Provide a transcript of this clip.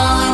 on.